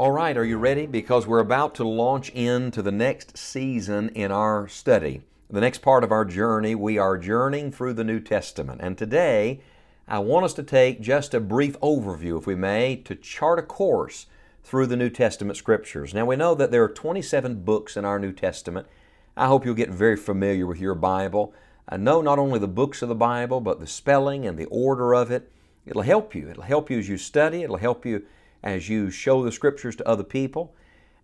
All right, are you ready? Because we're about to launch into the next season in our study. The next part of our journey, we are journeying through the New Testament. And today, I want us to take just a brief overview, if we may, to chart a course through the New Testament scriptures. Now, we know that there are 27 books in our New Testament. I hope you'll get very familiar with your Bible. I know not only the books of the Bible, but the spelling and the order of it. It'll help you. It'll help you as you study. It'll help you as you show the scriptures to other people.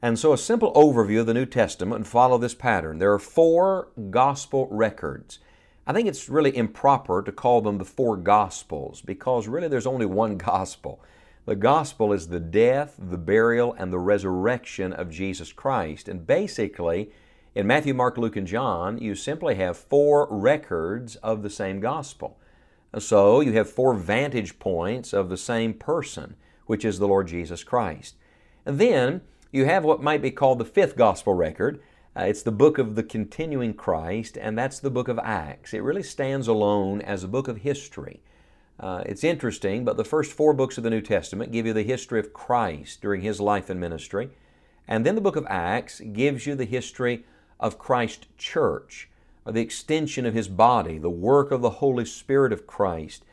And so, a simple overview of the New Testament and follow this pattern. There are four gospel records. I think it's really improper to call them the four gospels because really there's only one gospel. The gospel is the death, the burial, and the resurrection of Jesus Christ. And basically, in Matthew, Mark, Luke, and John, you simply have four records of the same gospel. So you have four vantage points of the same person which is the Lord Jesus Christ. And then you have what might be called the fifth gospel record. Uh, it's the book of the continuing Christ, and that's the book of Acts. It really stands alone as a book of history. Uh, it's interesting, but the first four books of the New Testament give you the history of Christ during his life and ministry. And then the book of Acts gives you the history of Christ's church, or the extension of his body, the work of the Holy Spirit of Christ,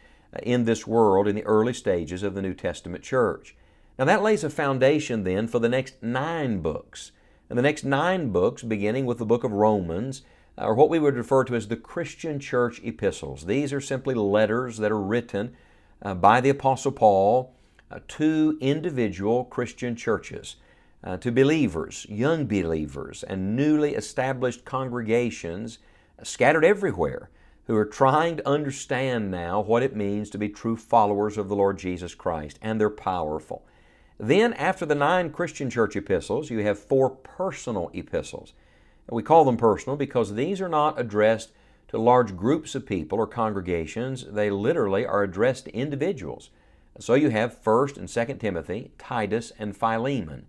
in this world in the early stages of the New Testament church. Now, that lays a foundation then for the next nine books. And the next nine books, beginning with the book of Romans, are what we would refer to as the Christian church epistles. These are simply letters that are written uh, by the Apostle Paul uh, to individual Christian churches, uh, to believers, young believers, and newly established congregations scattered everywhere who are trying to understand now what it means to be true followers of the Lord Jesus Christ, and they're powerful. Then, after the nine Christian church epistles, you have four personal epistles. We call them personal because these are not addressed to large groups of people or congregations. They literally are addressed to individuals. So you have 1st and 2nd Timothy, Titus, and Philemon.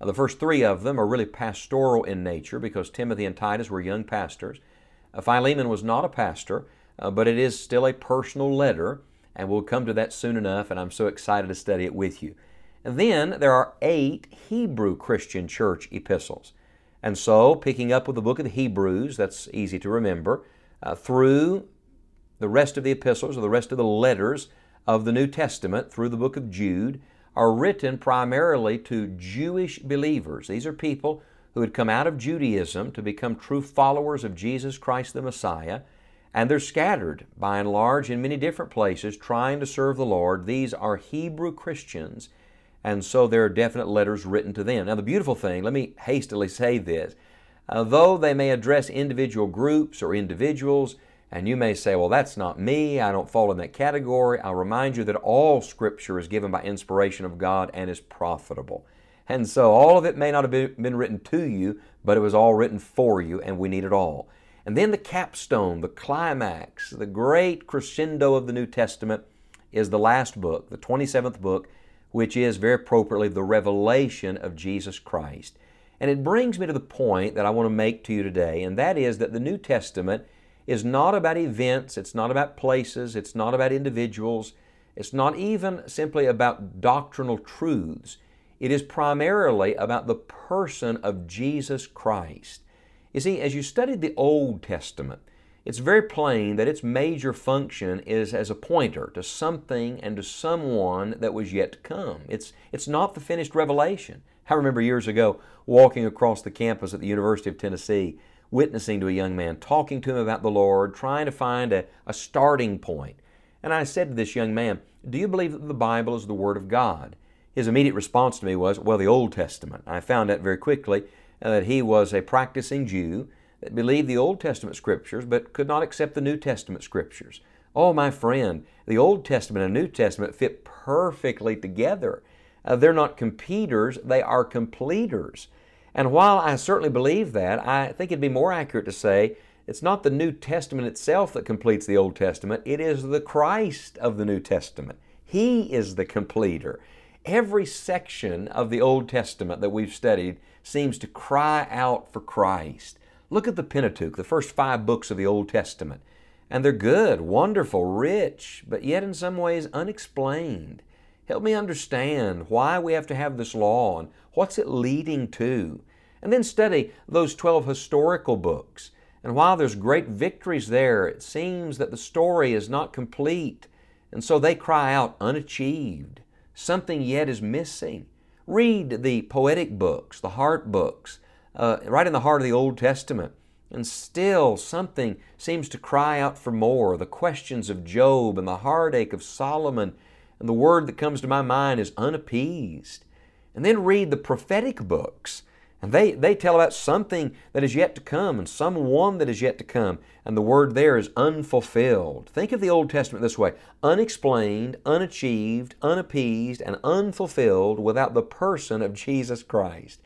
Now, the first three of them are really pastoral in nature because Timothy and Titus were young pastors. Uh, Philemon was not a pastor, uh, but it is still a personal letter, and we'll come to that soon enough, and I'm so excited to study it with you. And then there are eight Hebrew Christian church epistles. And so, picking up with the book of the Hebrews, that's easy to remember, uh, through the rest of the epistles or the rest of the letters of the New Testament, through the book of Jude, are written primarily to Jewish believers. These are people who had come out of Judaism to become true followers of Jesus Christ the Messiah. And they're scattered by and large in many different places trying to serve the Lord. These are Hebrew Christians, and so there are definite letters written to them. Now, the beautiful thing, let me hastily say this. Uh, Although they may address individual groups or individuals, and you may say, well, that's not me, I don't fall in that category, I'll remind you that all Scripture is given by inspiration of God and is profitable. And so all of it may not have been written to you, but it was all written for you, and we need it all. And then the capstone, the climax, the great crescendo of the New Testament is the last book, the 27th book, which is very appropriately the revelation of Jesus Christ. And it brings me to the point that I want to make to you today, and that is that the New Testament is not about events, it's not about places, it's not about individuals, it's not even simply about doctrinal truths. It is primarily about the person of Jesus Christ. You see, as you studied the Old Testament, it's very plain that its major function is as a pointer to something and to someone that was yet to come. It's, it's not the finished revelation. I remember years ago walking across the campus at the University of Tennessee, witnessing to a young man, talking to him about the Lord, trying to find a, a starting point. And I said to this young man, Do you believe that the Bible is the Word of God? His immediate response to me was, Well, the Old Testament. I found out very quickly uh, that he was a practicing Jew, that believed the Old Testament scriptures but could not accept the New Testament scriptures. Oh, my friend, the Old Testament and New Testament fit perfectly together. Uh, they're not competers, they are completers. And while I certainly believe that, I think it'd be more accurate to say it's not the New Testament itself that completes the Old Testament, it is the Christ of the New Testament. He is the completer. Every section of the Old Testament that we've studied seems to cry out for Christ. Look at the Pentateuch, the first five books of the Old Testament. And they're good, wonderful, rich, but yet in some ways unexplained. Help me understand why we have to have this law and what's it leading to. And then study those 12 historical books. And while there's great victories there, it seems that the story is not complete. And so they cry out, unachieved. Something yet is missing. Read the poetic books, the heart books, uh, right in the heart of the Old Testament. And still something seems to cry out for more. The questions of Job and the heartache of Solomon. And the word that comes to my mind is unappeased. And then read the prophetic books and they, they tell about something that is yet to come and someone that is yet to come. And the word there is unfulfilled. Think of the Old Testament this way unexplained, unachieved, unappeased, and unfulfilled without the person of Jesus Christ.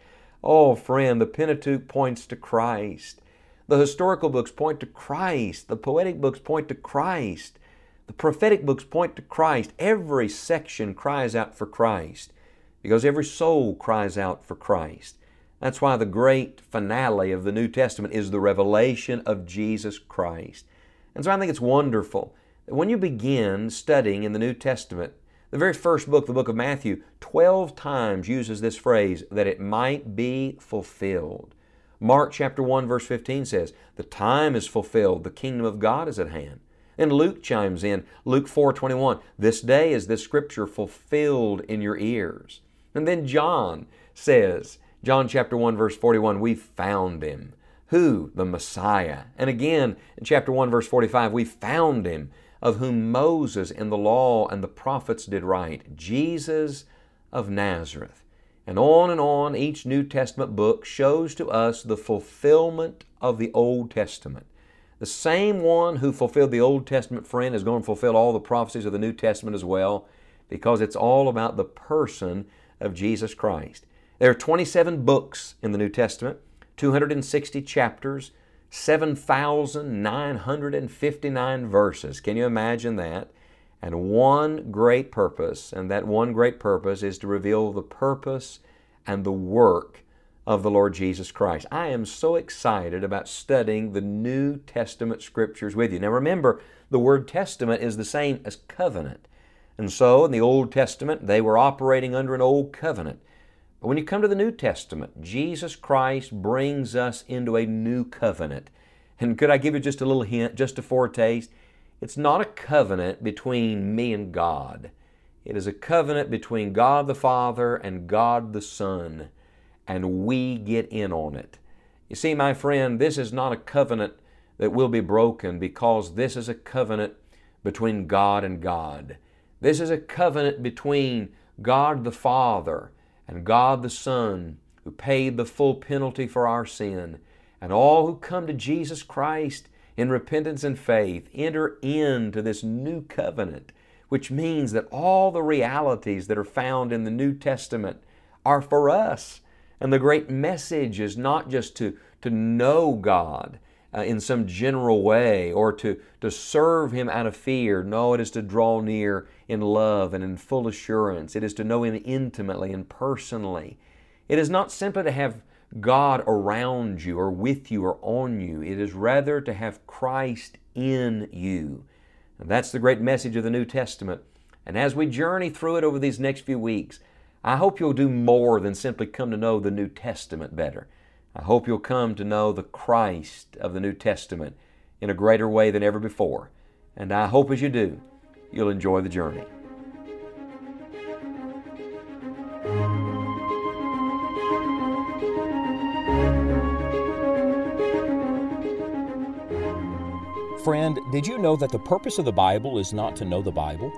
Oh, friend, the Pentateuch points to Christ. The historical books point to Christ. The poetic books point to Christ. The prophetic books point to Christ. Every section cries out for Christ because every soul cries out for Christ. That's why the great finale of the New Testament is the revelation of Jesus Christ. And so I think it's wonderful that when you begin studying in the New Testament, the very first book, the book of Matthew, 12 times uses this phrase, that it might be fulfilled. Mark chapter 1 verse 15 says, the time is fulfilled, the kingdom of God is at hand. And Luke chimes in, Luke 4:21, this day is this scripture fulfilled in your ears. And then John says, John chapter 1 verse 41, we found him. Who? The Messiah. And again, in chapter 1 verse 45, we found him, of whom Moses in the law and the prophets did write, Jesus of Nazareth. And on and on, each New Testament book shows to us the fulfillment of the Old Testament. The same one who fulfilled the Old Testament friend is going to fulfill all the prophecies of the New Testament as well, because it's all about the person of Jesus Christ. There are 27 books in the New Testament, 260 chapters, 7,959 verses. Can you imagine that? And one great purpose, and that one great purpose is to reveal the purpose and the work of the Lord Jesus Christ. I am so excited about studying the New Testament scriptures with you. Now remember, the word testament is the same as covenant. And so in the Old Testament, they were operating under an old covenant. But when you come to the New Testament, Jesus Christ brings us into a new covenant. And could I give you just a little hint, just a foretaste? It's not a covenant between me and God. It is a covenant between God the Father and God the Son, and we get in on it. You see, my friend, this is not a covenant that will be broken because this is a covenant between God and God. This is a covenant between God the Father and God the Son, who paid the full penalty for our sin, and all who come to Jesus Christ in repentance and faith enter into this new covenant, which means that all the realities that are found in the New Testament are for us. And the great message is not just to, to know God uh, in some general way or to, to serve Him out of fear. No, it is to draw near in love and in full assurance. It is to know Him intimately and personally. It is not simply to have God around you or with you or on you. It is rather to have Christ in you. And that's the great message of the New Testament. And as we journey through it over these next few weeks, I hope you'll do more than simply come to know the New Testament better. I hope you'll come to know the Christ of the New Testament in a greater way than ever before. And I hope as you do, you'll enjoy the journey. Friend, did you know that the purpose of the Bible is not to know the Bible,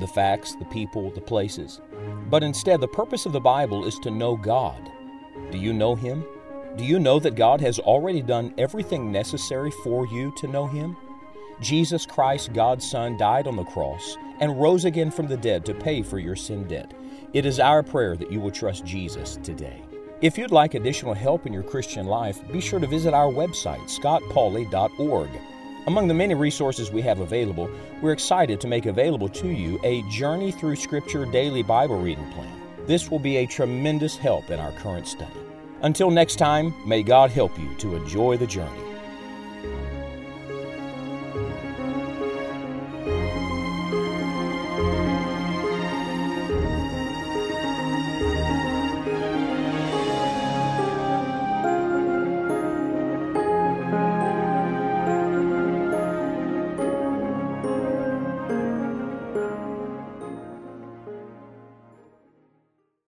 the facts, the people, the places, but instead the purpose of the Bible is to know God? Do you know Him? Do you know that God has already done everything necessary for you to know Him? Jesus Christ, God's Son, died on the cross and rose again from the dead to pay for your sin debt. It is our prayer that you will trust Jesus today. If you'd like additional help in your Christian life, be sure to visit our website, scottpauley.org. Among the many resources we have available, we're excited to make available to you a Journey Through Scripture daily Bible reading plan. This will be a tremendous help in our current study. Until next time, may God help you to enjoy the journey.